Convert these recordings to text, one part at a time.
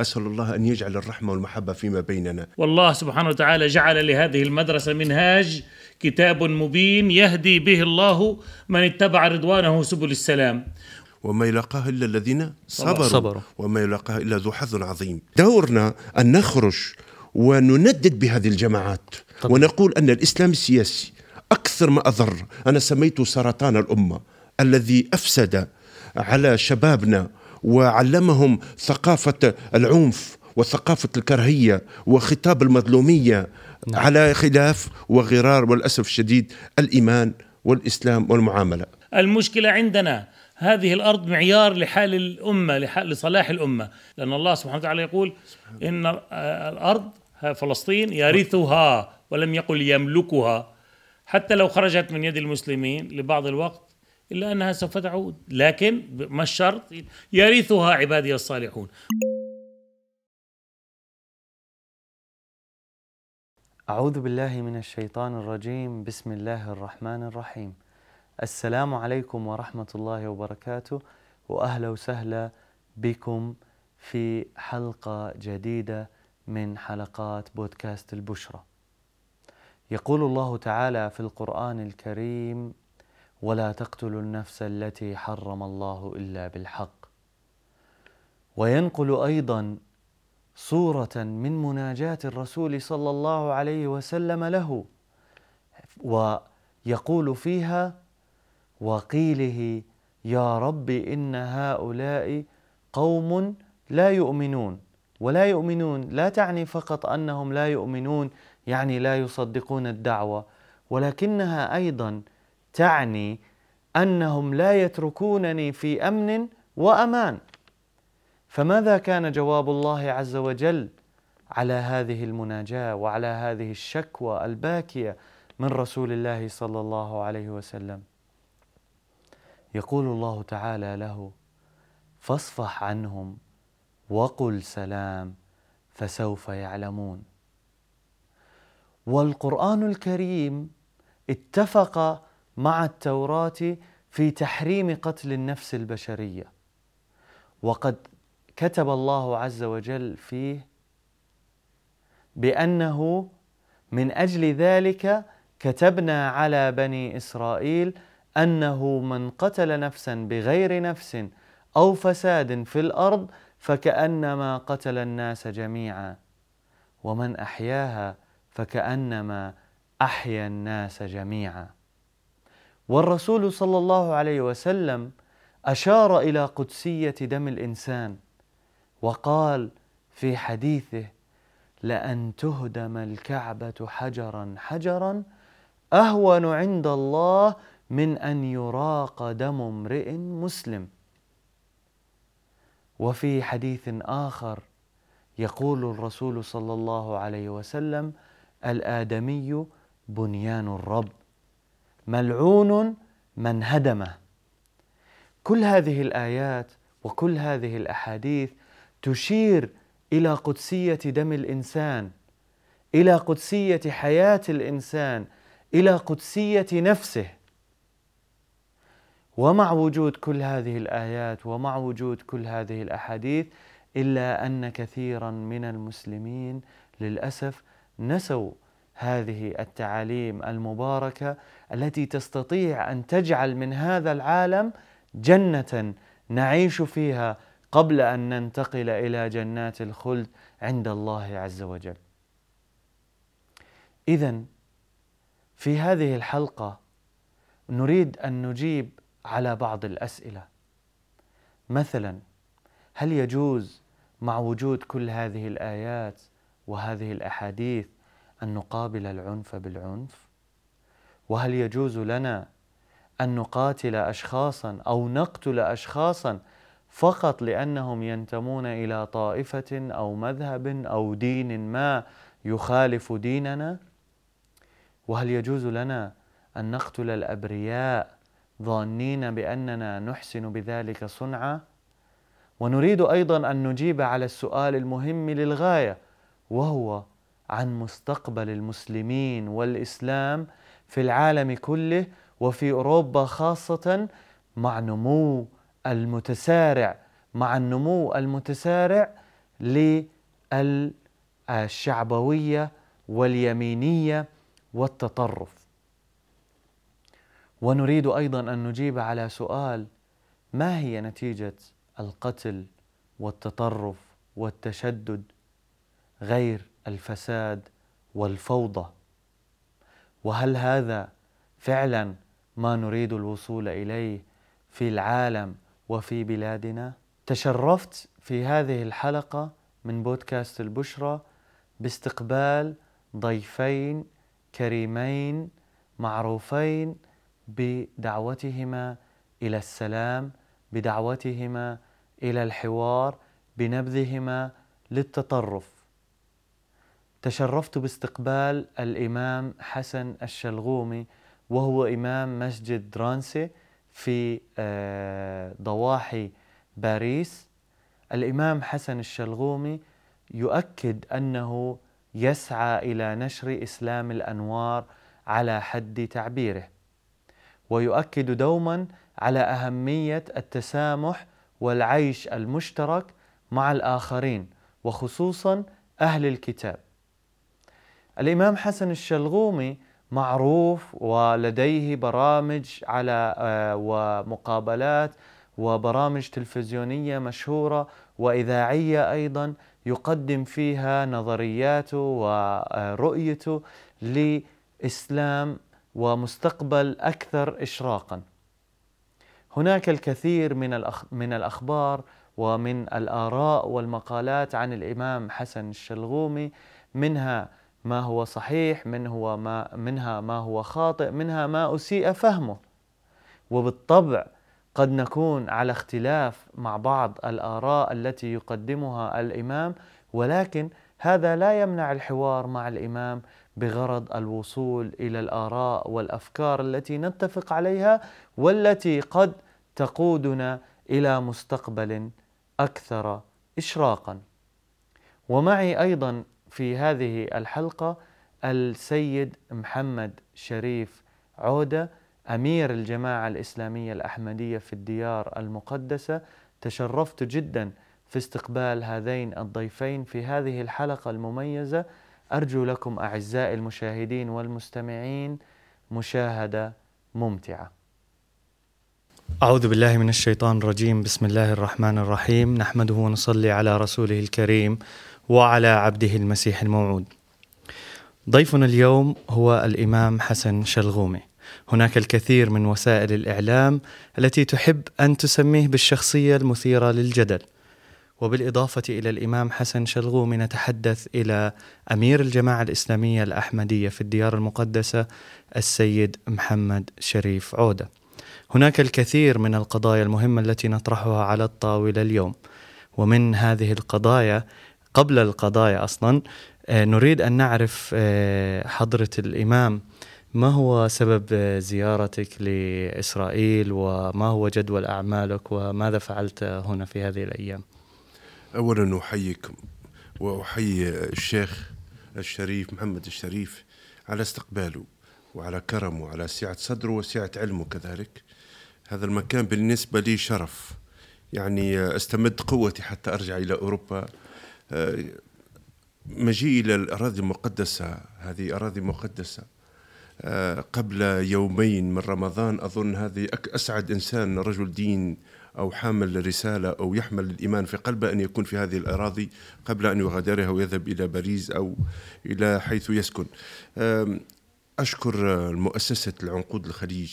أسأل الله أن يجعل الرحمة والمحبة فيما بيننا. والله سبحانه وتعالى جعل لهذه المدرسة منهاج كتاب مبين يهدي به الله من اتبع رضوانه سبل السلام. وما يلاقاه إلا الذين صبروا, صبروا. وما يلاقاه إلا ذو حظ عظيم. دورنا أن نخرج ونندد بهذه الجماعات. طبعا. ونقول أن الإسلام السياسي أكثر ما أضر. أنا سميته سرطان الأمة الذي أفسد على شبابنا وعلمهم ثقافة العنف وثقافة الكراهية وخطاب المظلومية نعم. على خلاف وغرار والأسف الشديد الإيمان والإسلام والمعاملة. المشكلة عندنا هذه الأرض معيار لحال الأمة لحال لصلاح الأمة. لأن الله سبحانه وتعالى يقول إن الأرض فلسطين يرثها ولم يقل يملكها. حتى لو خرجت من يد المسلمين لبعض الوقت إلا أنها سوف تعود. لكن ما الشرط؟ يرثها عبادي الصالحون. أعوذ بالله من الشيطان الرجيم. بسم الله الرحمن الرحيم. السلام عليكم ورحمة الله وبركاته وأهلا وسهلا بكم في حلقة جديدة من حلقات بودكاست البشرى. يقول الله تعالى في القرآن الكريم ولا تقتلوا النفس التي حرم الله إلا بالحق. وينقل أيضا صورة من مناجاة الرسول صلى الله عليه وسلم له ويقول فيها وقيله يا رب إن هؤلاء قوم لا يؤمنون. ولا يؤمنون لا تعني فقط أنهم لا يؤمنون يعني لا يصدقون الدعوة ولكنها أيضا تعني أنهم لا يتركونني في أمن وأمان. فماذا كان جواب الله عز وجل على هذه المناجاة وعلى هذه الشكوى الباكية من رسول الله صلى الله عليه وسلم؟ يقول الله تعالى له فاصفح عنهم وقل سلام فسوف يعلمون. والقرآن الكريم اتفق مع التوراة في تحريم قتل النفس البشرية. وقد كتب الله عز وجل فيه بأنه من أجل ذلك كتبنا على بني إسرائيل أنه من قتل نفسا بغير نفس أو فساد في الأرض فكأنما قتل الناس جميعا ومن أحياها فكأنما أحيا الناس جميعا. والرسول صلى الله عليه وسلم أشار إلى قدسية دم الإنسان وقال في حديثه لأن تهدم الكعبة حجرا حجرا أهون عند الله من أن يراق دم امرئ مسلم. وفي حديث آخر يقول الرسول صلى الله عليه وسلم الآدمي بنيان الرب. ملعون من هدمه. كل هذه الآيات وكل هذه الأحاديث تشير إلى قدسية دم الإنسان إلى قدسية حياة الإنسان إلى قدسية نفسه. ومع وجود كل هذه الآيات ومع وجود كل هذه الأحاديث إلا أن كثيرا من المسلمين للأسف نسوا هذه التعاليم المباركة التي تستطيع أن تجعل من هذا العالم جنة نعيش فيها قبل أن ننتقل إلى جنات الخلد عند الله عز وجل. اذا في هذه الحلقة نريد أن نجيب على بعض الأسئلة. مثلا هل يجوز مع وجود كل هذه الآيات وهذه الأحاديث أن نقابل العنف بالعنف؟ وهل يجوز لنا أن نقاتل اشخاصا أو نقتل اشخاصا فقط لأنهم ينتمون إلى طائفة أو مذهب أو دين ما يخالف ديننا وهل يجوز لنا أن نقتل الأبرياء ظانين بأننا نحسن بذلك صنعا ونريد أيضا أن نجيب على السؤال المهم للغاية وهو عن مستقبل المسلمين والإسلام في العالم كله وفي أوروبا خاصة مع نمو المتسارع مع النمو المتسارع للشعبوية واليمينية والتطرف. ونريد أيضا أن نجيب على سؤال ما هي نتيجة القتل والتطرف والتشدد غير الفساد والفوضى. وهل هذا فعلا ما نريد الوصول إليه في العالم وفي بلادنا؟ تشرفت في هذه الحلقة من بودكاست البشرى باستقبال ضيفين كريمين معروفين بدعوتهما إلى السلام بدعوتهما إلى الحوار بنبذهما للتطرف. تشرفت باستقبال الإمام حسن الشلغومي وهو إمام مسجد درانسي في آه، ضواحي باريس. الإمام حسن الشلغومي يؤكد أنه يسعى إلى نشر إسلام الأنوار على حد تعبيره ويؤكد دوما على أهمية التسامح والعيش المشترك مع الآخرين وخصوصا أهل الكتاب. الإمام حسن الشلغومي معروف ولديه برامج على آه، ومقابلات وبرامج تلفزيونية مشهورة وإذاعية أيضا يقدم فيها نظرياته ورؤيته لإسلام ومستقبل أكثر اشراقا. هناك الكثير من من الأخبار ومن الآراء والمقالات عن الإمام حسن الشلغومي منها ما هو صحيح من هو ما منها ما هو خاطئ منها ما أسيء فهمه. وبالطبع قد نكون على اختلاف مع بعض الآراء التي يقدمها الإمام ولكن هذا لا يمنع الحوار مع الإمام بغرض الوصول إلى الآراء والأفكار التي نتفق عليها والتي قد تقودنا إلى مستقبل أكثر إشراقا. ومعي أيضا في هذه الحلقة السيد محمد شريف عودة أمير الجماعة الإسلامية الأحمدية في الديار المقدسة. تشرفت جدا في استقبال هذين الضيفين في هذه الحلقة المميزة. أرجو لكم أعزائي المشاهدين والمستمعين مشاهدة ممتعة. أعوذ بالله من الشيطان الرجيم. بسم الله الرحمن الرحيم. نحمده ونصلي على رسوله الكريم. وعلى عبده المسيح الموعود. ضيفنا اليوم هو الإمام حسن شلغومي. هناك الكثير من وسائل الإعلام التي تحب أن تسميه بالشخصية المثيرة للجدل. وبالإضافة إلى الإمام حسن شلغومي نتحدث إلى أمير الجماعة الإسلامية الأحمدية في الديار المقدسة السيد محمد شريف عودة. هناك الكثير من القضايا المهمة التي نطرحها على الطاولة اليوم. ومن هذه القضايا قبل القضايا أصلا آه، نريد أن نعرف آه، حضرة الإمام ما هو سبب زيارتك لإسرائيل وما هو جدول أعمالك وماذا فعلت هنا في هذه الأيام؟ اولا احييكم وأحيي الشيخ الشريف محمد الشريف على استقباله وعلى كرمه وعلى سعة صدره وسعة علمه كذلك. هذا المكان بالنسبة لي شرف. يعني أستمد قوتي حتى أرجع إلى أوروبا. مجيء إلى الأراضي المقدسة هذه أراضي مقدسة. آه، قبل يومين من رمضان أظن هذه أسعد إنسان رجل دين أو حامل رسالة أو يحمل الإيمان في قلبه أن يكون في هذه الأراضي قبل أن يغادرها ويذهب إلى باريس أو إلى حيث يسكن. أشكر مؤسسة العنقود الخليج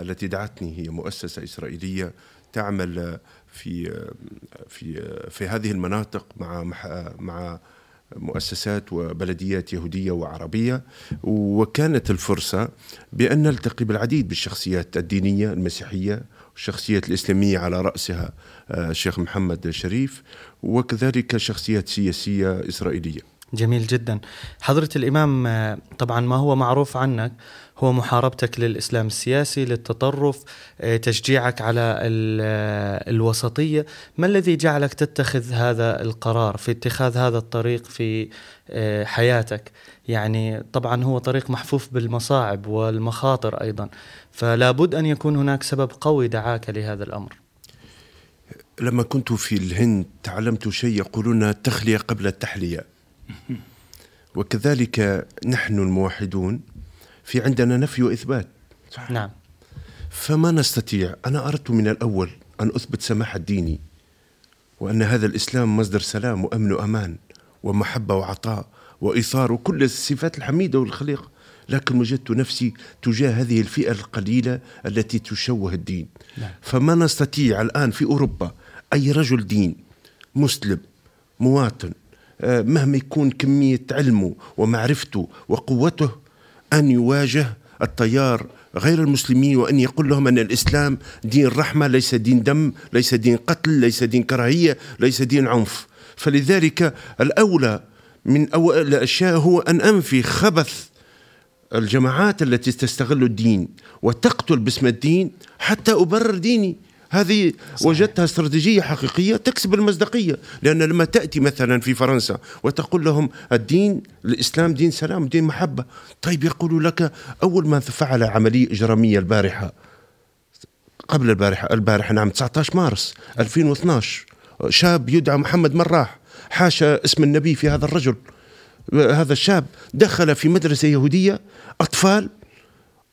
التي دعتني هي مؤسسة إسرائيلية تعمل في في في هذه المناطق مع مع مؤسسات وبلديات يهودية وعربية وكانت الفرصة بأن نلتقي بالعديد بالشخصيات الدينية المسيحية والشخصيات الإسلامية على رأسها آه، الشيخ محمد الشريف وكذلك شخصيات سياسية إسرائيلية. جميل جدا. حضرة الإمام آه، طبعا ما هو معروف عنك هو محاربتك للإسلام السياسي للتطرف آه، تشجيعك على آه، الوسطية. ما الذي جعلك تتخذ هذا القرار في اتخاذ هذا الطريق في حياتك؟ يعني طبعا هو طريق محفوف بالمصاعب والمخاطر أيضا فلا بد أن يكون هناك سبب قوي دعاك لهذا الأمر. لما كنت في الهند تعلمت شيء يقولون التخلية قبل التحلية. وكذلك نحن الموحدون في عندنا نفي وإثبات صح. نعم فما نستطيع أنا أردت من الأول أن أثبت سماح الديني وأن هذا الإسلام مصدر سلام وأمن وأمان ومحبة وعطاء وإيثار وكل الصفات الحميدة والخليقة لكن وجدت نفسي تجاه هذه الفئة القليلة التي تشوه الدين نعم. فما نستطيع الآن في أوروبا أي رجل دين مسلم مواطن مهما يكون كمية علمه ومعرفته وقوته أن يواجه التيار غير المسلمين وأن يقول لهم أن الإسلام دين رحمة ليس دين دم ليس دين قتل ليس دين كراهية ليس دين عنف. فلذلك الأولى من أول الأشياء هو أن أنفي خبث الجماعات التي تستغل الدين وتقتل باسم الدين حتى أبرر ديني. هذه صحيح. وجدتها استراتيجية حقيقية تكسب المصداقية. لأن لما تأتي مثلا في فرنسا وتقول لهم الدين الإسلام دين سلام دين محبة طيب يقول لك أول ما فعل عملية إجرامية البارحة قبل البارحة البارحة نعم 19 مارس 2012 شاب يدعى محمد مراح حاشا اسم النبي في هذا الرجل. هذا الشاب دخل في مدرسة يهودية أطفال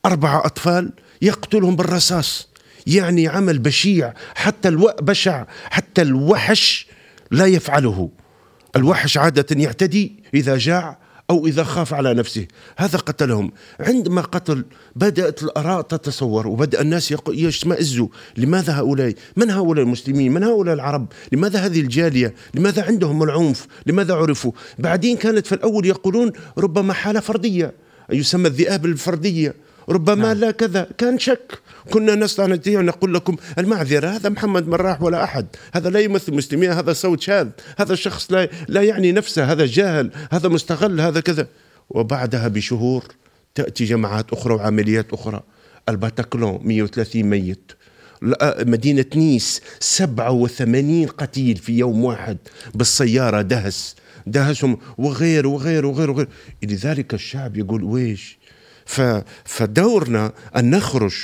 أربعة أطفال يقتلهم بالرصاص. يعني عمل بشيع حتى ألو... بشع حتى الوحش لا يفعله. الوحش عادة يعتدي إذا جاع أو إذا خاف على نفسه. هذا قتلهم. عندما قتل بدأت الآراء تتصور وبدأ الناس يشمئزوا. لماذا هؤلاء؟ من هؤلاء المسلمين؟ من هؤلاء العرب؟ لماذا هذه الجالية؟ لماذا عندهم العنف؟ لماذا عرفوا؟ بعدين كانت في الأول يقولون ربما حالة فردية. يسمى الذئاب الفردية. ربما نعم. لا كذا. كان شك. كنا نستطيع أن نقول لكم المعذرة هذا محمد مراح ولا أحد. هذا لا يمثل المسلمين هذا صوت شاذ. هذا الشخص لا, لا يعني نفسه هذا جاهل هذا مستغل هذا كذا. وبعدها بشهور تأتي جماعات أخرى وعمليات أخرى. الباتاكلون 130 ميت. مدينة نيس 87 قتيل في يوم واحد. بالسيارة دهس دهسهم وغير وغير وغير وغير. لذلك الشعب يقول ويش؟ فدورنا أن نخرج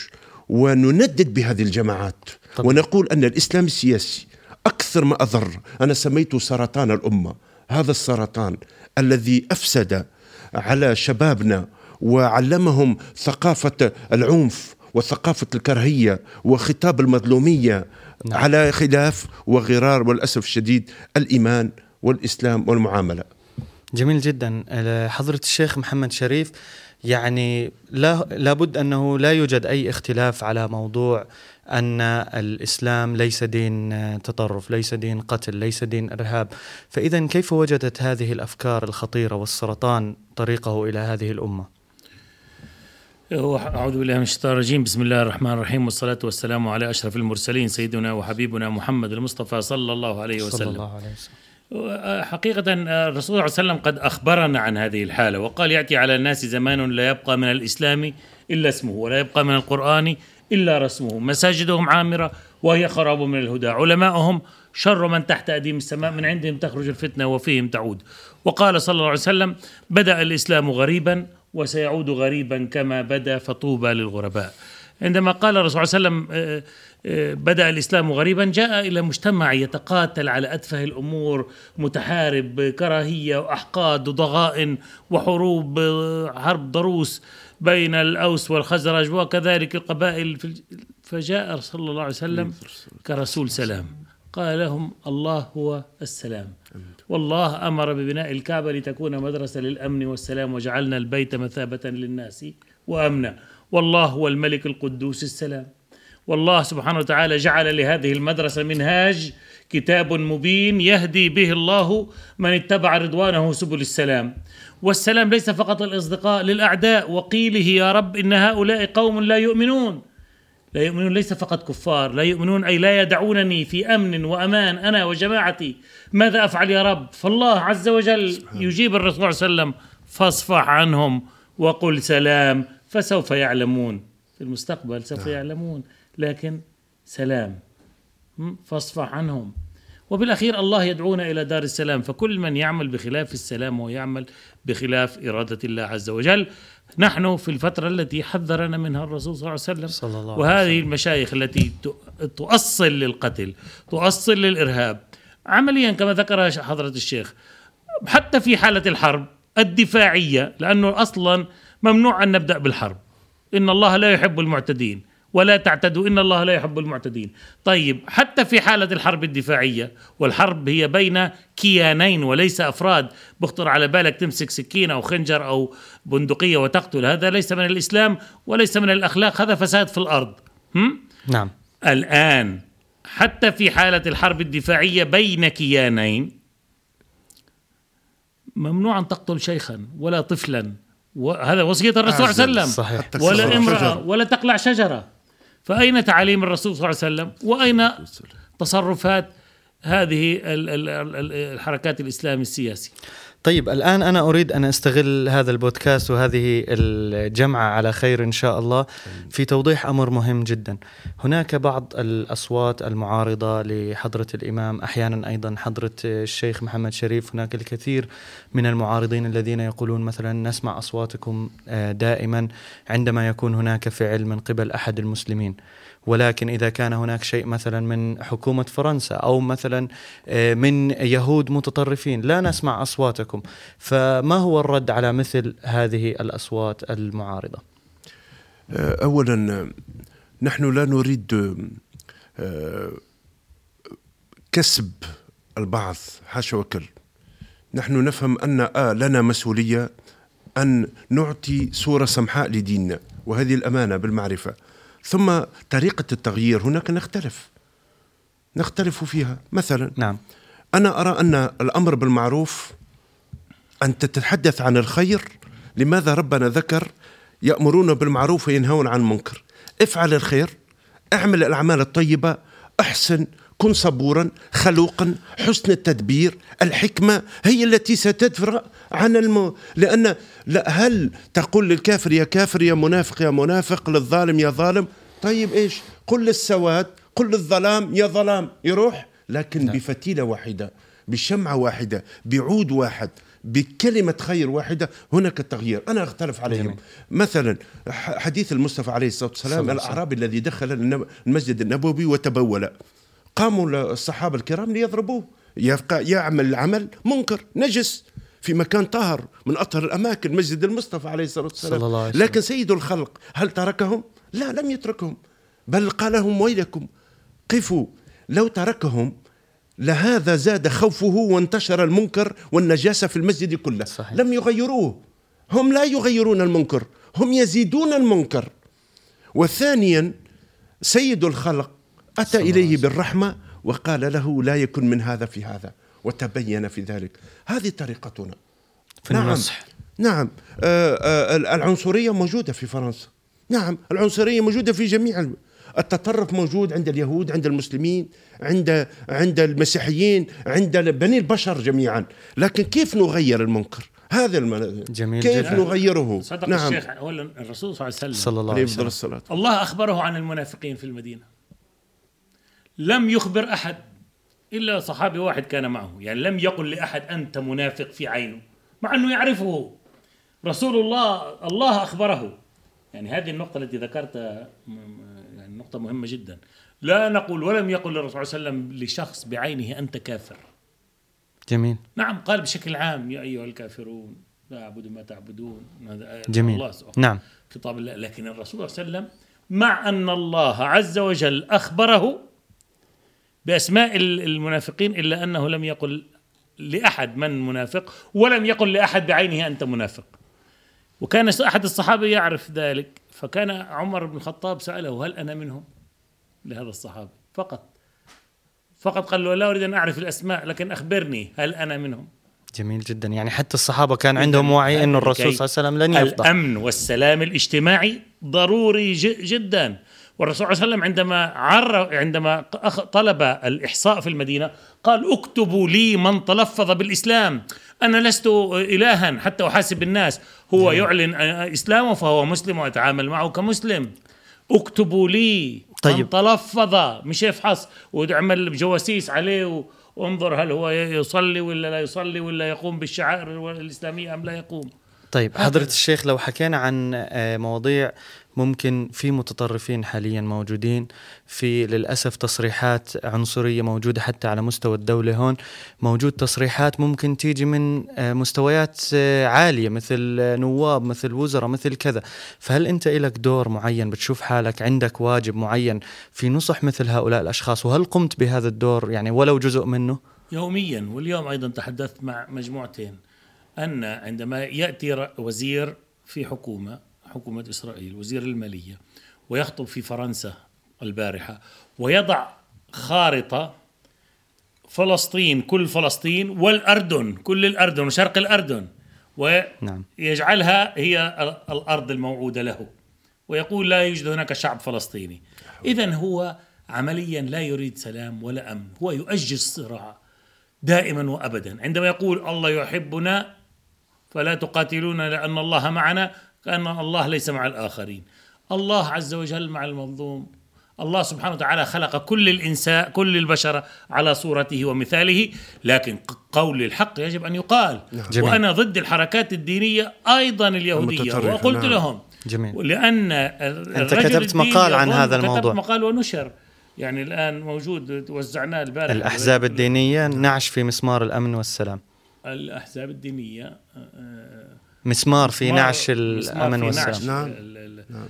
ونندد بهذه الجماعات طبعا. ونقول أن الإسلام السياسي أكثر ما أضر أنا سميته سرطان الأمة هذا السرطان الذي أفسد على شبابنا وعلمهم ثقافة العنف وثقافة الكراهية وخطاب المظلومية نعم. على خلاف وغرار والأسف الشديد الإيمان والإسلام والمعاملة جميل جدا حضرة الشيخ محمد شريف يعني لا لابد أنه لا يوجد أي اختلاف على موضوع أن الإسلام ليس دين تطرف، ليس دين قتل، ليس دين إرهاب، فإذا كيف وجدت هذه الأفكار الخطيرة والسرطان طريقه إلى هذه الأمة؟ أعوذ بالله من الشيطان الرجيم. بسم الله الرحمن الرحيم والصلاة والسلام على أشرف المرسلين سيدنا وحبيبنا محمد المصطفى صلى الله عليه وسلم. صلى الله عليه وسلم. حقيقة الرسول صلى الله عليه وسلم قد أخبرنا عن هذه الحالة وقال يأتي على الناس زمان لا يبقى من الإسلام إلا اسمه ولا يبقى من القرآن إلا رسمه. مساجدهم عامرة وهي خراب من الهدى. علماؤهم شر من تحت أديم السماء من عندهم تخرج الفتنة وفيهم تعود. وقال صلى الله عليه وسلم بدأ الإسلام غريبا وسيعود غريبا كما بدأ فطوبى للغرباء. عندما قال الرسول صلى الله عليه وسلم آه، بدأ الإسلام غريبا جاء إلى مجتمع يتقاتل على أتفه الأمور متحارب كراهية وأحقاد وضغائن وحروب آه، حرب ضروس بين الأوس والخزرج وكذلك القبائل فجاء صلى الله عليه وسلم كرسول سلام. قال لهم الله هو السلام. والله أمر ببناء الكعبة لتكون مدرسة للأمن والسلام وجعلنا البيت مثابة للناس وأمنا. والله هو الملك القدوس السلام. والله سبحانه وتعالى جعل لهذه المدرسة منهاج كتاب مبين يهدي به الله من اتبع رضوانه سبل السلام. والسلام ليس فقط للأصدقاء للأعداء. وقيله يا رب إن هؤلاء قوم لا يؤمنون. لا يؤمنون ليس فقط كفار لا يؤمنون أي لا يدعونني في أمن وأمان أنا وجماعتي. ماذا أفعل يا رب؟ فالله عز وجل يجيب الرسول صلى الله عليه وسلم فاصفح عنهم وقل سلام فسوف يعلمون. في المستقبل سوف نعم. يعلمون. لكن سلام. فاصفح عنهم. وبالأخير الله يدعونا إلى دار السلام فكل من يعمل بخلاف السلام ويعمل بخلاف إرادة الله عز وجل. نحن في الفترة التي حذرنا منها الرسول صلى الله عليه وسلم. صلى الله عليه وهذه المشايخ التي تؤصل للقتل تؤصل للإرهاب. عمليا كما ذكر حضرة الشيخ. حتى في حالة الحرب الدفاعية لأنه أصلا ممنوع أن نبدأ بالحرب. إن الله لا يحب المعتدين. ولا تعتدوا إن الله لا يحب المعتدين. طيب حتى في حالة الحرب الدفاعية والحرب هي بين كيانين وليس أفراد بخطر على بالك تمسك سكين أو خنجر أو بندقية وتقتل هذا ليس من الإسلام وليس من الأخلاق هذا فساد في الأرض. هم؟ نعم. الآن حتى في حالة الحرب الدفاعية بين كيانين ممنوع أن تقتل شيخا ولا طفلا وهذا وصية الرسول صلى الله عليه وسلم. صحيح. ولا الشجر. ولا تقلع شجرة. فأين تعاليم الرسول صلى الله عليه وسلم؟ وأين تصرفات هذه ال- ال- ال- الحركات الإسلام السياسي؟ طيب الآن أنا أريد أن أستغل هذا البودكاست وهذه الجمعة على خير إن شاء الله في توضيح أمر مهم جدا. هناك بعض الأصوات المعارضة لحضرة الإمام أحيانا أيضا حضرة الشيخ محمد شريف. هناك الكثير من المعارضين الذين يقولون مثلا نسمع أصواتكم آه، دائما عندما يكون هناك فعل من قبل أحد المسلمين. ولكن إذا كان هناك شيء مثلا من حكومة فرنسا أو مثلا آه، من يهود متطرفين لا نسمع أصواتكم. فما هو الرد على مثل هذه الأصوات المعارضة؟ آه، اولا آه، نحن لا نريد آه، كسب البعض حاشا وكل. نحن نفهم أن آه لنا مسؤولية أن نعطي صورة سمحاء لديننا وهذه الأمانة بالمعرفة. ثم طريقة التغيير هناك نختلف. نختلف فيها. مثلا نعم. أنا أرى أن الأمر بالمعروف أن تتحدث عن الخير لماذا ربنا ذكر يأمرون بالمعروف وينهون عن المنكر؟ افعل الخير اعمل الأعمال الطيبة أحسن كن صبورا خلوقا حسن التدبير الحكمة هي التي ستدفع عن الم... لأن لا هل تقول للكافر يا كافر يا منافق يا منافق للظالم يا ظالم؟ طيب إيش؟ قل للسواد قل للظلام يا ظلام. يروح؟ لكن بفتيلة واحدة بشمعة واحدة بعود واحد بكلمة خير واحدة هناك التغيير أنا أختلف عليهم. جميل. مثلا ح- حديث المصطفى عليه الصلاة والسلام الأعرابي الذي دخل المسجد النبوي وتبول. قاموا الصحابة الكرام ليضربوه. يبقى يعمل العمل منكر نجس في مكان طاهر من أطهر الأماكن مسجد المصطفى عليه الصلاة والسلام. لكن سيد الخلق هل تركهم؟ لا لم يتركهم. بل قال لهم ويلكم. قفوا. لو تركهم لهذا زاد خوفه وانتشر المنكر والنجاسة في المسجد كله. صحيح. لم يغيروه. هم لا يغيرون المنكر هم يزيدون المنكر. وثانيا سيد الخلق أتى إليه بالرحمة وقال له لا يكن من هذا في هذا. وتبين في ذلك. هذه طريقتنا. في النصح نعم. آه، آه، العنصرية موجودة في فرنسا. نعم العنصرية موجودة في جميع الم- التطرف موجود عند اليهود عند المسلمين عند عند المسيحيين عند بني البشر جميعا. لكن كيف نغير المنكر؟ هذا الم... جميل كيف جدا. نغيره؟ صدق نعم. الشيخ أولا الرسول صلى الله عليه وسلم صلى الله عليه وسلم. الصلاة. الله أخبره عن المنافقين في المدينة. لم يخبر أحد إلا صحابي واحد كان معه. يعني لم يقل لأحد أنت منافق في عينه مع أنه يعرفه. رسول الله الله أخبره. يعني هذه النقطة التي ذكرتها يعني نقطة مهمة جدا. لا نقول ولم يقل الرسول صلى الله عليه وسلم لشخص بعينه أنت كافر. جميل. نعم قال بشكل عام يا أيها الكافرون لا أعبد ما تعبدون. هذا جميل. الله نعم. خطاب الله. لكن الرسول صلى الله عليه وسلم مع أن الله عز وجل أخبره بأسماء ال- المنافقين إلا أنه لم يقل لأحد من منافق ولم يقل لأحد بعينه أنت منافق. وكان أحد الصحابة يعرف ذلك فكان عمر بن الخطاب سأله هل أنا منهم؟ لهذا الصحابي. فقط. فقط قال له لا أريد أن أعرف الأسماء لكن أخبرني هل أنا منهم؟ جميل جدا. يعني حتى الصحابة كان عندهم وعي أنه الرسول صلى الله عليه وسلم لن يفضح. الأمن والسلام الاجتماعي ضروري ج- جدا. والرسول صلى الله عليه وسلم عندما عر عندما طلب الإحصاء في المدينة قال اكتبوا لي من تلفظ بالإسلام. أنا لست إلها حتى أحاسب الناس. هو يعلن إسلامه فهو مسلم وأتعامل معه كمسلم. اكتبوا لي طيب. من تلفظ مش يفحص ويعمل جواسيس عليه و- انظر هل هو يصلي ولا لا يصلي ولا يقوم بالشعائر الإسلامية أم لا يقوم. طيب حضرة الشيخ لو حكينا عن آه، مواضيع ممكن في متطرفين حاليا موجودين في للأسف تصريحات عنصرية موجودة حتى على مستوى الدولة هون. موجود تصريحات ممكن تيجي من آه، مستويات آه، عالية مثل نواب مثل وزراء مثل كذا. فهل أنت لك دور معين بتشوف حالك؟ عندك واجب معين في نصح مثل هؤلاء الأشخاص؟ وهل قمت بهذا الدور يعني ولو جزء منه؟ يوميا واليوم أيضا تحدثت مع مجموعتين. أن عندما يأتي وزير في حكومة حكومة إسرائيل وزير المالية ويخطب في فرنسا البارحة ويضع خارطة فلسطين كل فلسطين والأردن كل الأردن وشرق الأردن ويجعلها نعم. هي الأرض الموعودة له. ويقول لا يوجد هناك شعب فلسطيني. إذا هو عمليا لا يريد سلام ولا أمن. هو يؤجج الصراع دائما وأبدا. عندما يقول الله يحبنا فلا تقاتلون لأن الله معنا كأن الله ليس مع الآخرين. الله عز وجل مع المظلوم. الله سبحانه وتعالى خلق كل الإنسان كل البشر على صورته ومثاله لكن قول الحق يجب أن يقال. نعم. جميل. وأنا ضد الحركات الدينية أيضا اليهودية وقلت نعم. لهم. جميل. لأن أنت كتبت مقال عن هذا الموضوع. كتبت مقال ونشر. يعني الآن موجود وزعناه البارحة الأحزاب الدينية نعش في مسمار الأمن والسلام. الأحزاب الدينية آه، آه، مسمار في نعش الامن والسلام نعم. نعم.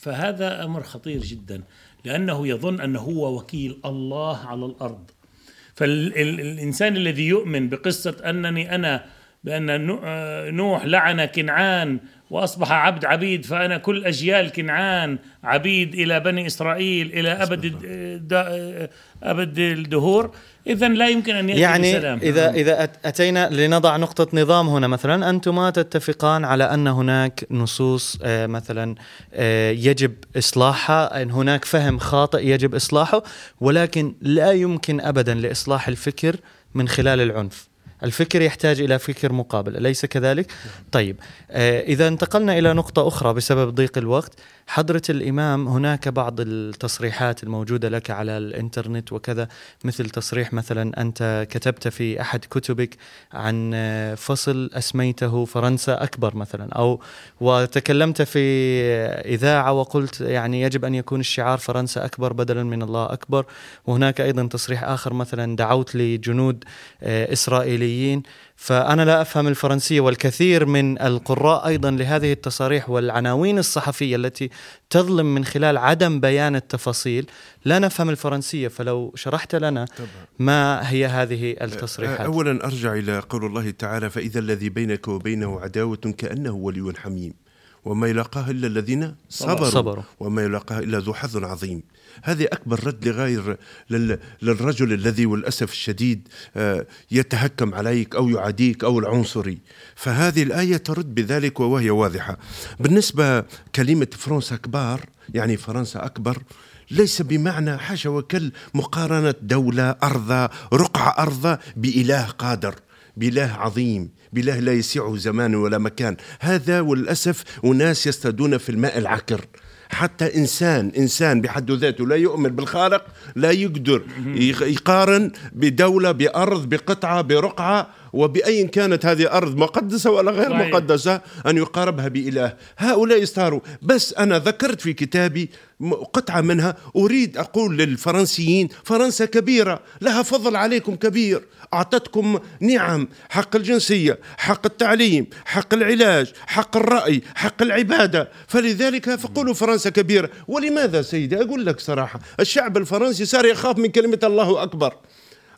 فهذا أمر خطير جدا لأنه يظن انه هو وكيل الله على الأرض فالانسان الذي يؤمن بقصة أنني أنا بأن نوح لعن كنعان وأصبح عبد عبيد فأنا كل أجيال كنعان عبيد إلى بني إسرائيل إلى أبد أبد الدهور. اذا لا يمكن أن يأتي يعني بسلام. إذا إذا أتينا لنضع نقطة نظام هنا. مثلا أنتما تتفقان على أن هناك نصوص آه، مثلا آه، يجب إصلاحها أن هناك فهم خاطئ يجب إصلاحه ولكن لا يمكن ابدا لإصلاح الفكر من خلال العنف. الفكر يحتاج إلى فكر مقابل أليس كذلك؟ طيب آه إذا انتقلنا إلى نقطة أخرى بسبب ضيق الوقت حضرة الإمام هناك بعض التصريحات الموجودة لك على الإنترنت وكذا مثل تصريح مثلا أنت كتبت في أحد كتبك عن فصل أسميته فرنسا أكبر مثلا أو وتكلمت في إذاعة وقلت يعني يجب أن يكون الشعار فرنسا أكبر بدلا من الله أكبر. وهناك أيضا تصريح آخر مثلا دعوت لجنود إسرائيليين. فأنا لا أفهم الفرنسية والكثير من القراء أيضا لهذه التصاريح والعناوين الصحفية التي تظلم من خلال عدم بيان التفاصيل. لا نفهم الفرنسية فلو شرحت لنا ما هي هذه التصريحات. أولا أرجع إلى قول الله تعالى فإذا الذي بينك وبينه عداوة كأنه ولي حميم. وما يلاقاها إلا الذين صبروا, صبروا. وما يلاقاها إلا ذو حظ عظيم. هذه أكبر رد لغير للرجل الذي والأسف الشديد آه، يتهكم عليك أو يعاديك أو العنصري. فهذه الآية ترد بذلك وهي واضحة. بالنسبة كلمة فرنسا كبار يعني فرنسا أكبر ليس بمعنى حاشا وكل مقارنة دولة أرض رقعة أرض بإله قادر. بإله عظيم بإله لا يسعه زمان ولا مكان. هذا والأسف أناس يصطادون في الماء العكر حتى إنسان إنسان بحد ذاته لا يؤمن بالخالق لا يقدر. يقارن بدولة بأرض بقطعة برقعة. وبأي كانت هذه أرض مقدسة ولا غير صحيح. مقدسة أن يقاربها بإله. هؤلاء يستاروا بس أنا ذكرت في كتابي قطعة منها. أريد أقول للفرنسيين فرنسا كبيرة لها فضل عليكم كبير. أعطتكم نعم حق الجنسية حق التعليم حق العلاج حق الرأي حق العبادة. فلذلك فقولوا فرنسا كبيرة. ولماذا سيدي؟ أقول لك صراحة الشعب الفرنسي صار يخاف من كلمة الله أكبر.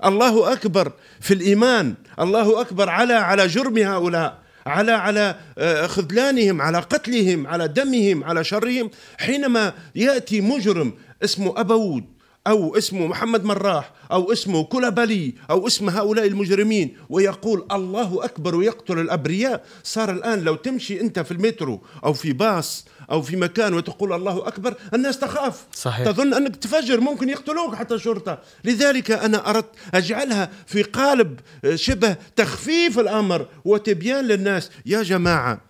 الله أكبر في الإيمان الله أكبر على على جرم هؤلاء على على آه، خذلانهم على قتلهم على دمهم على شرهم. حينما يأتي مجرم اسمه ابود أو اسمه محمد مراح أو اسمه كولابالي أو اسم هؤلاء المجرمين ويقول الله أكبر ويقتل الأبرياء. صار الآن لو تمشي أنت في المترو أو في باص أو في مكان وتقول الله أكبر الناس تخاف. صحيح. تظن أنك تفجر ممكن يقتلوك حتى الشرطة لذلك أنا أردت أجعلها في قالب شبه تخفيف الأمر وتبيان للناس. يا جماعة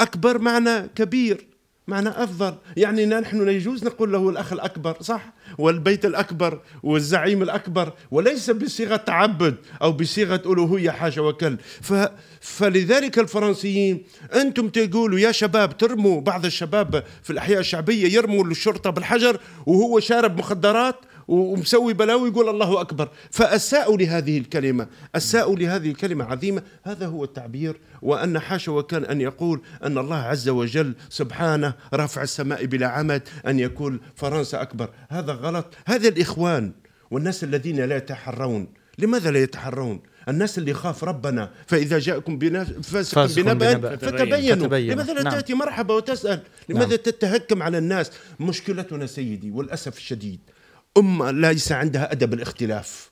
أكبر معنى كبير. معنا أفضل. يعني نحن يجوز نقول له الأخ الأكبر صح؟ والبيت الأكبر والزعيم الأكبر وليس بصيغة تعبد أو بصيغة ألوهية حاشا وكل. ف... فلذلك الفرنسيين أنتم تقولوا يا شباب ترموا بعض الشباب في الأحياء الشعبية يرموا الشرطة بالحجر وهو شارب مخدرات ومسوي بلاوي يقول الله أكبر. فأساءوا لهذه الكلمة. أساءوا لهذه الكلمة عظيمة. هذا هو التعبير. وأن حاشا وكان أن يقول أن الله عز وجل سبحانه رفع السماء بلا عمد أن يقول فرنسا أكبر. هذا غلط. هذا الإخوان والناس الذين لا يتحرون. لماذا لا يتحرون؟ الناس اللي يخاف ربنا فإذا جاءكم فاسق بنبأ فتبينوا. لماذا لا نعم. تأتي مرحبا وتسأل؟ لماذا نعم. تتهكم على الناس؟ مشكلتنا سيدي والأسف الشديد. أمة ليس عندها أدب الاختلاف.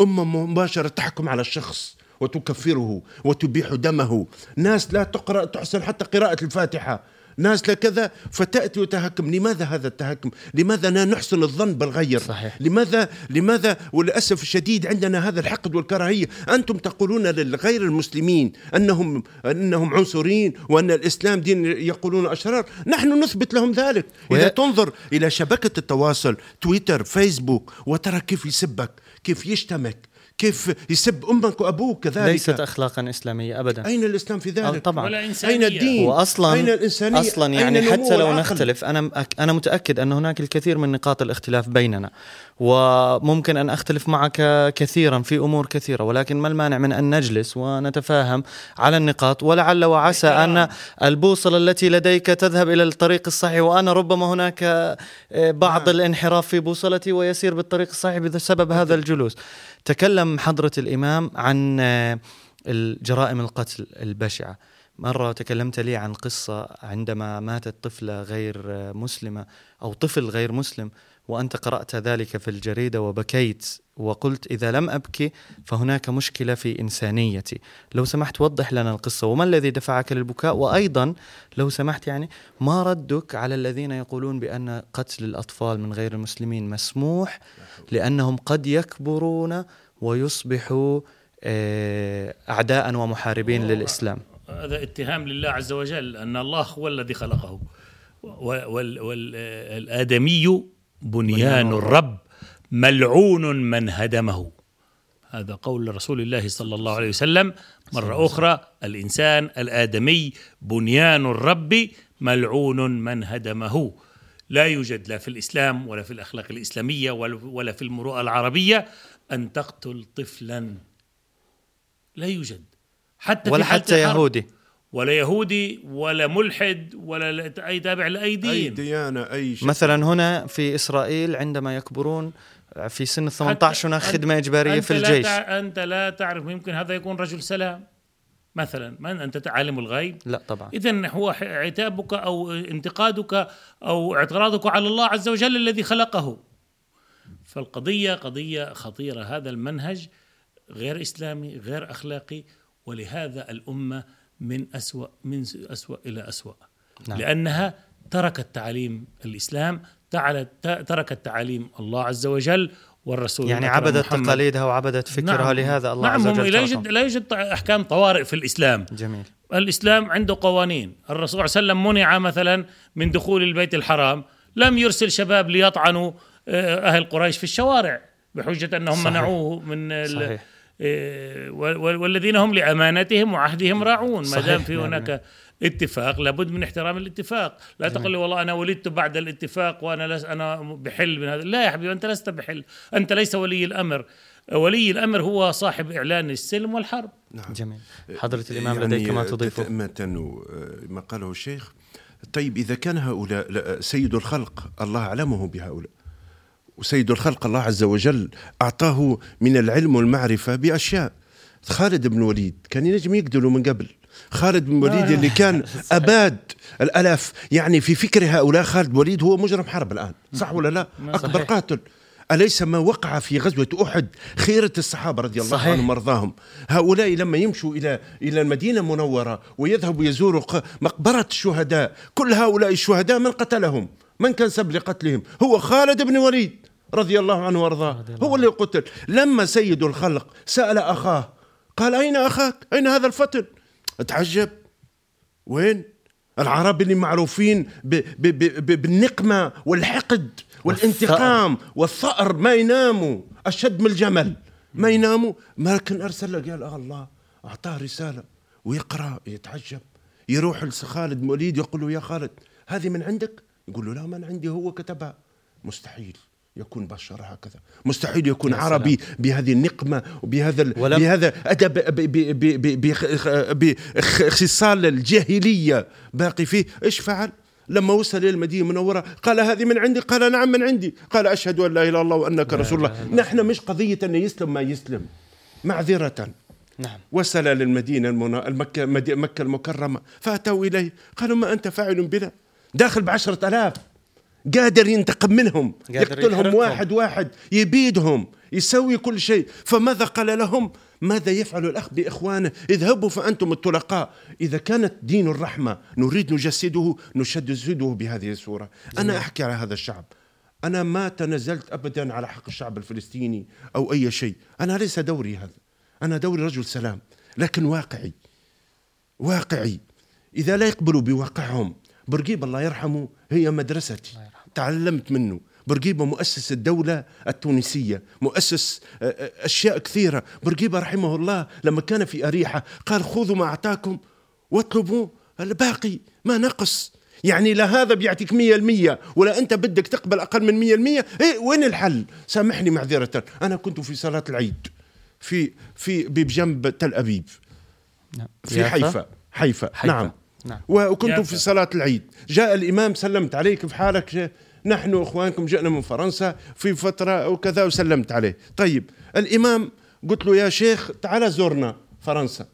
أمة مباشرة تحكم على الشخص وتكفره وتبيح دمه. ناس لا تقرأ تحسن حتى قراءة الفاتحة. ناس لكذا فتأتي وتهكم. لماذا هذا التهكم؟ لماذا لا نحسن الظن بالغير؟ صحيح. لماذا لماذا وللأسف الشديد عندنا هذا الحقد والكراهية؟ أنتم تقولون للغير المسلمين أنهم أنهم عنصريين وأن الإسلام دين يقولون أشرار. نحن نثبت لهم ذلك. إذا تنظر إلى شبكة التواصل تويتر فيسبوك وترى كيف يسبك كيف يشتمك كيف يسب أمك وأبوك كذلك؟ ليست اخلاقا إسلامية ابدا. أين الإسلام في ذلك؟ طبعا. ولا إنسانية. أين الدين؟ واصلا أين الإنسانية؟ أصلا يعني حتى لو نختلف أنا أنا متأكد أن هناك الكثير من نقاط الاختلاف بيننا. وممكن أن أختلف معك كثيرا في أمور كثيرة ولكن ما المانع من أن نجلس ونتفاهم على النقاط؟ ولعل وعسى أن البوصلة التي لديك تذهب إلى الطريق الصحيح وأنا ربما هناك آه، بعض نعم. الانحراف في بوصلتي ويسير بالطريق الصحيح بسبب هذا الجلوس. تكلم حضرة الإمام عن آه، الجرائم القتل البشعة. مرة تكلمت لي عن قصة عندما ماتت طفلة غير آه، مسلمة أو طفل غير مسلم وأنت قرأت ذلك في الجريدة وبكيت وقلت إذا لم أبكي فهناك مشكلة في إنسانيتي. لو سمحت وضح لنا القصة وما الذي دفعك للبكاء؟ وأيضا لو سمحت يعني ما ردك على الذين يقولون بأن قتل الأطفال من غير المسلمين مسموح؟ لأنهم قد يكبرون ويصبحوا آه، أعداء ومحاربين للإسلام. هذا اتهام لله عز وجل أن الله هو الذي خلقه. والآدمي بنيان الرب. ملعون من هدمه. هذا قول رسول الله صلى الله عليه وسلم. مرة أخرى الإنسان الآدمي بنيان الرب ملعون من هدمه. لا يوجد لا في الإسلام ولا في الأخلاق الإسلامية ولا في المروءة العربية أن تقتل طفلا. لا يوجد. حتى ولا حتى يهودي. ولا يهودي ولا ملحد ولا أي تابع لأي دين. اي ديانة أي شيء. مثلا هنا في إسرائيل عندما يكبرون في سن ال 18 هناك خدمة إجبارية في الجيش. لا أنت لا تعرف يمكن هذا يكون رجل سلام. مثلا من أنت عالم الغيب؟ لا طبعا. اذا هو عتابك أو انتقادك أو اعتراضك على الله عز وجل الذي خلقه. فالقضية قضية خطيرة. هذا المنهج غير إسلامي غير أخلاقي ولهذا الأمة من أسوأ من أسوأ إلى أسوأ نعم. لأنها تركت تعاليم الإسلام تركت تعاليم الله عز وجل والرسول يعني عبدت محمد. تقاليدها وعبدت فكرها نعم. لهذا الله نعم عز وجل لا يوجد لا يوجد أحكام طوارئ في الإسلام جميل الإسلام عنده قوانين الرسول صلى الله عليه وسلم منع مثلا من دخول البيت الحرام لم يرسل شباب ليطعنوا آه، أهل قريش في الشوارع بحجة أنهم صحيح. منعوه من صحيح. إيه، والذين هم لأمانتهم وعهدهم راعون. ما دام في هناك اتفاق لابد من احترام الاتفاق. لا تقل لي والله أنا ولدت بعد الاتفاق وأنا لس أنا بحل من هذا. لا يا حبيبي أنت لست بحل. أنت ليس ولي الأمر. ولي الأمر هو صاحب إعلان السلم والحرب. نعم. جميل. حضرة الإمام يعني لديك ما تضيفه. ما قاله الشيخ. طيب إذا كان هؤلاء سيد الخلق الله أعلمه بهؤلاء. وسيد الخلق الله عز وجل أعطاه من العلم والمعرفة بأشياء. خالد بن وليد كان ينجم يقتله من قبل. خالد بن وليد اللي كان أباد الألاف يعني في فكر هؤلاء خالد وليد هو مجرم حرب الآن. صح ولا لا؟ أكبر قاتل. أليس ما وقع في غزوة أحد خيرة الصحابة رضي الله. عنهم وأرضاهم؟ هؤلاء لما يمشوا إلى إلى المدينة المنورة ويذهبوا يزوروا مقبرة الشهداء كل هؤلاء الشهداء من قتلهم؟ من كان سبب لقتلهم؟ هو خالد بن وليد رضي الله عنه وارضاه. هو اللي قتل. لما سيد الخلق سأل أخاه قال أين أخاك؟ أين هذا الفتى تعجب. وين؟ العرب اللي معروفين ب ب ب بالنقمة والحقد والانتقام والثأر. ما يناموا. أشد من الجمل. ما يناموا. ما كان أرسل له قال آه الله أعطاه رسالة ويقرأ يتعجب يروح لخالد موليد يقول له يا خالد هذه من عندك؟ يقول له لا من عندي. هو كتبها. مستحيل. يكون بشر هكذا. مستحيل يكون عربي بهذه النقمة وبهذا بهذا أدب بخصال الجاهلية. باقي فيه إيش فعل؟ لما وصل إلى المدينة المنورة قال هذه من عندي. قال نعم من عندي. قال أشهد أن لا إله إلا الله وأنك رسول الله. نحن مش قضية أن يسلم ما يسلم. معذرة. نعم. وصل للمدينة المكة مكة المكرمة. فأتوا إليه. قالوا ما أنت فاعل بنا؟ داخل بعشرة ألاف. قادر ينتقم منهم قادر يقتلهم يحرقهم. واحد واحد يبيدهم يسوي كل شيء. فماذا قال لهم؟ ماذا يفعل الأخ بإخوانه؟ اذهبوا فأنتم الطلقاء إذا كانت دين الرحمة نريد نجسده نشدده بهذه الصورة. أنا أحكي على هذا الشعب. أنا ما تنزلت أبدا على حق الشعب الفلسطيني أو أي شيء. أنا ليس دوري هذا. أنا دوري رجل سلام لكن واقعي. واقعي. إذا لا يقبلوا بواقعهم برقيب الله يرحمه هي مدرستي. تعلمت منه. برقيبة مؤسس الدولة التونسية مؤسس آه، آه، أشياء كثيرة. برقيبة رحمه الله لما كان في أريحة قال خذوا ما أعطاكم واطلبوا الباقي ما نقص. يعني لا هذا بيعطيك مية المية ولا أنت بدك تقبل أقل من مية المية. إيه وين الحل؟ سامحني معذرة. أنا كنت في صلاة العيد في في بجنب تل أبيب. نعم. في حيفا. حيفا, حيفا. نعم. نعم. وكنت في صلاة العيد. جاء الإمام سلمت عليه كيف حالك نحن إخوانكم جئنا من فرنسا في فترة وكذا وسلمت عليه. طيب الإمام قلت له يا شيخ تعال زورنا فرنسا.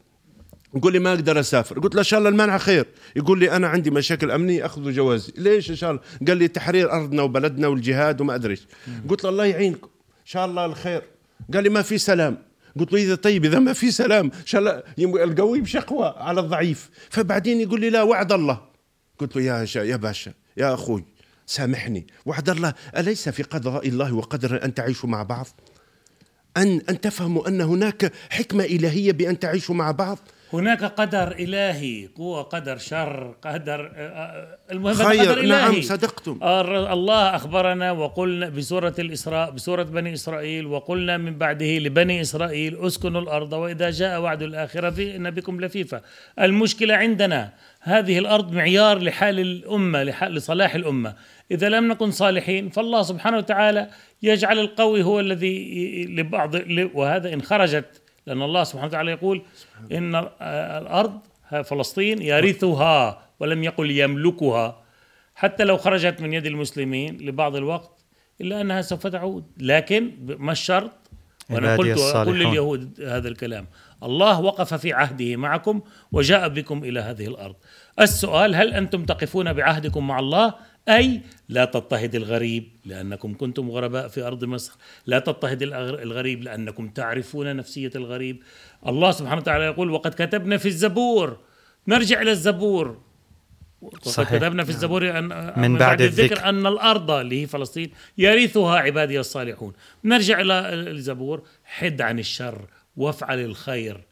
يقول لي ما أقدر أسافر. قلت له إن شاء الله المنع خير. يقول لي أنا عندي مشاكل أمنية اخذوا جوازي. ليش؟ إن شاء الله. قال لي تحرير أرضنا وبلدنا والجهاد وما أدري قلت له الله يعينكم. إن شاء الله الخير. قال لي ما في سلام. قلت له إذا طيب إذا ما في سلام الله القوي بشقوى على الضعيف. فبعدين يقول لي لا وعد الله. قلت له يا يا باشا يا أخوي سامحني. وعد الله أليس في قضاء الله وقدر أن تعيشوا مع بعض؟ أن أن تفهموا أن هناك حكمة إلهية بأن تعيشوا مع بعض؟ هناك قدر إلهي قوة قدر شر قدر آه، آه، المهم خير قدر إلهي. نعم صدقتم الله أخبرنا وقلنا بسورة الإسراء بسورة بني إسرائيل وقلنا من بعده لبني إسرائيل أسكنوا الأرض وإذا جاء وعد الآخرة إن بكم لفيفة. المشكلة عندنا هذه الأرض معيار لحال الأمة لحال لصلاح الأمة. إذا لم نكن صالحين فالله سبحانه وتعالى يجعل القوي هو الذي لبعض وهذا إن خرجت لأن الله سبحانه وتعالى يقول إن الأرض فلسطين يرثها ولم يقل يملكها. حتى لو خرجت من يد المسلمين لبعض الوقت إلا أنها سوف تعود. لكن ما الشرط؟ وأنا قلت كل اليهود هذا الكلام. الله وقف في عهده معكم وجاء بكم إلى هذه الأرض. السؤال هل أنتم تقفون بعهدكم مع الله أي لا تضطهد الغريب لأنكم كنتم غرباء في أرض مصر. لا تضطهد الغريب لأنكم تعرفون نفسية الغريب. الله سبحانه وتعالى يقول وقد كتبنا في الزبور. نرجع إلى الزبور. صحيح. كتبنا في الزبور أن من بعد الذكر, الذكر. أن الأرض اللي هي فلسطين يرثها عبادي الصالحون. نرجع إلى الزبور. حد عن الشر وافعل الخير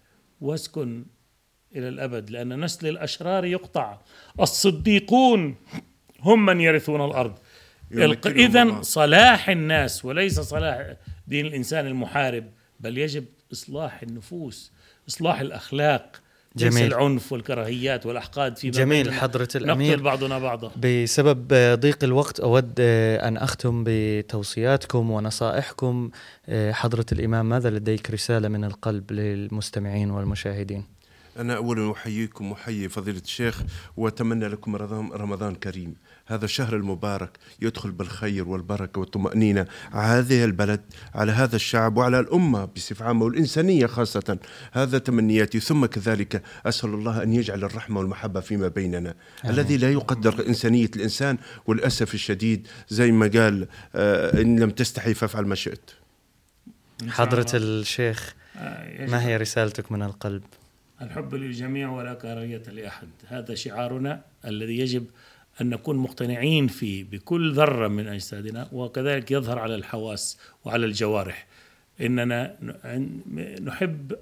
واسكن إلى الأبد لأن نسل الأشرار يقطع. الصديقون هم من يرثون الأرض. اذا صلاح الناس وليس صلاح دين الإنسان المحارب بل يجب إصلاح النفوس إصلاح الأخلاق جميل. ليس العنف والكراهيات والأحقاد في جميل. حضرة الأمير. نقتل بعضنا بعضا. بسبب ضيق الوقت أود أن أختم بتوصياتكم ونصائحكم. حضرة الإمام ماذا لديك رسالة من القلب للمستمعين والمشاهدين؟ أنا أولا أحييكم وأحيي فضيلة الشيخ وأتمنى لكم رمضان كريم. هذا الشهر المبارك يدخل بالخير والبركة والطمأنينة على هذه البلد على هذا الشعب وعلى الأمة بصفة عامة والإنسانية خاصة. هذا تمنياتي. ثم كذلك أسأل الله أن يجعل الرحمة والمحبة فيما بيننا آه. الذي لا يقدر إنسانية الإنسان وللأسف الشديد زي ما قال آه إن لم تستحي فافعل ما شئت. حضرة الشيخ آه، ما هي رسالتك من القلب؟ الحب للجميع ولا كراهية لأحد. هذا شعارنا الذي يجب أن نكون مقتنعين فيه بكل ذرة من أجسادنا وكذلك يظهر على الحواس وعلى الجوارح. إننا نحب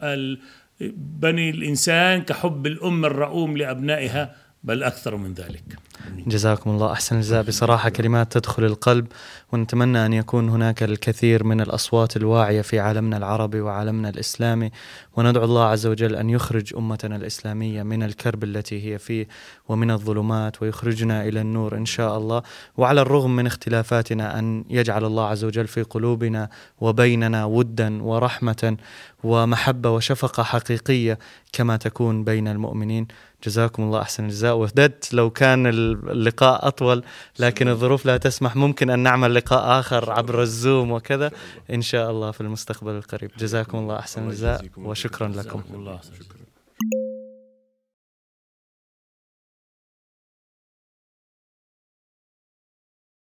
بني الإنسان كحب الأم الرؤوم لأبنائها بل أكثر من ذلك. جزاكم الله. أحسن الجزاء بصراحة كلمات تدخل القلب ونتمنى أن يكون هناك الكثير من الأصوات الواعية في عالمنا العربي وعالمنا الإسلامي وندعو الله عز وجل أن يخرج أمتنا الإسلامية من الكرب التي هي فيه ومن الظلمات ويخرجنا إلى النور إن شاء الله. وعلى الرغم من اختلافاتنا أن يجعل الله عز وجل في قلوبنا وبيننا ودا ورحمة ومحبة وشفقة حقيقية كما تكون بين المؤمنين. جزاكم الله أحسن الجزاء. وددت لو كان اللقاء أطول لكن الظروف لا تسمح. ممكن أن نعمل لقاء آخر عبر الزوم وكذا إن شاء الله في المستقبل القريب. جزاكم الله أحسن الجزاء وشكرا لكم. الله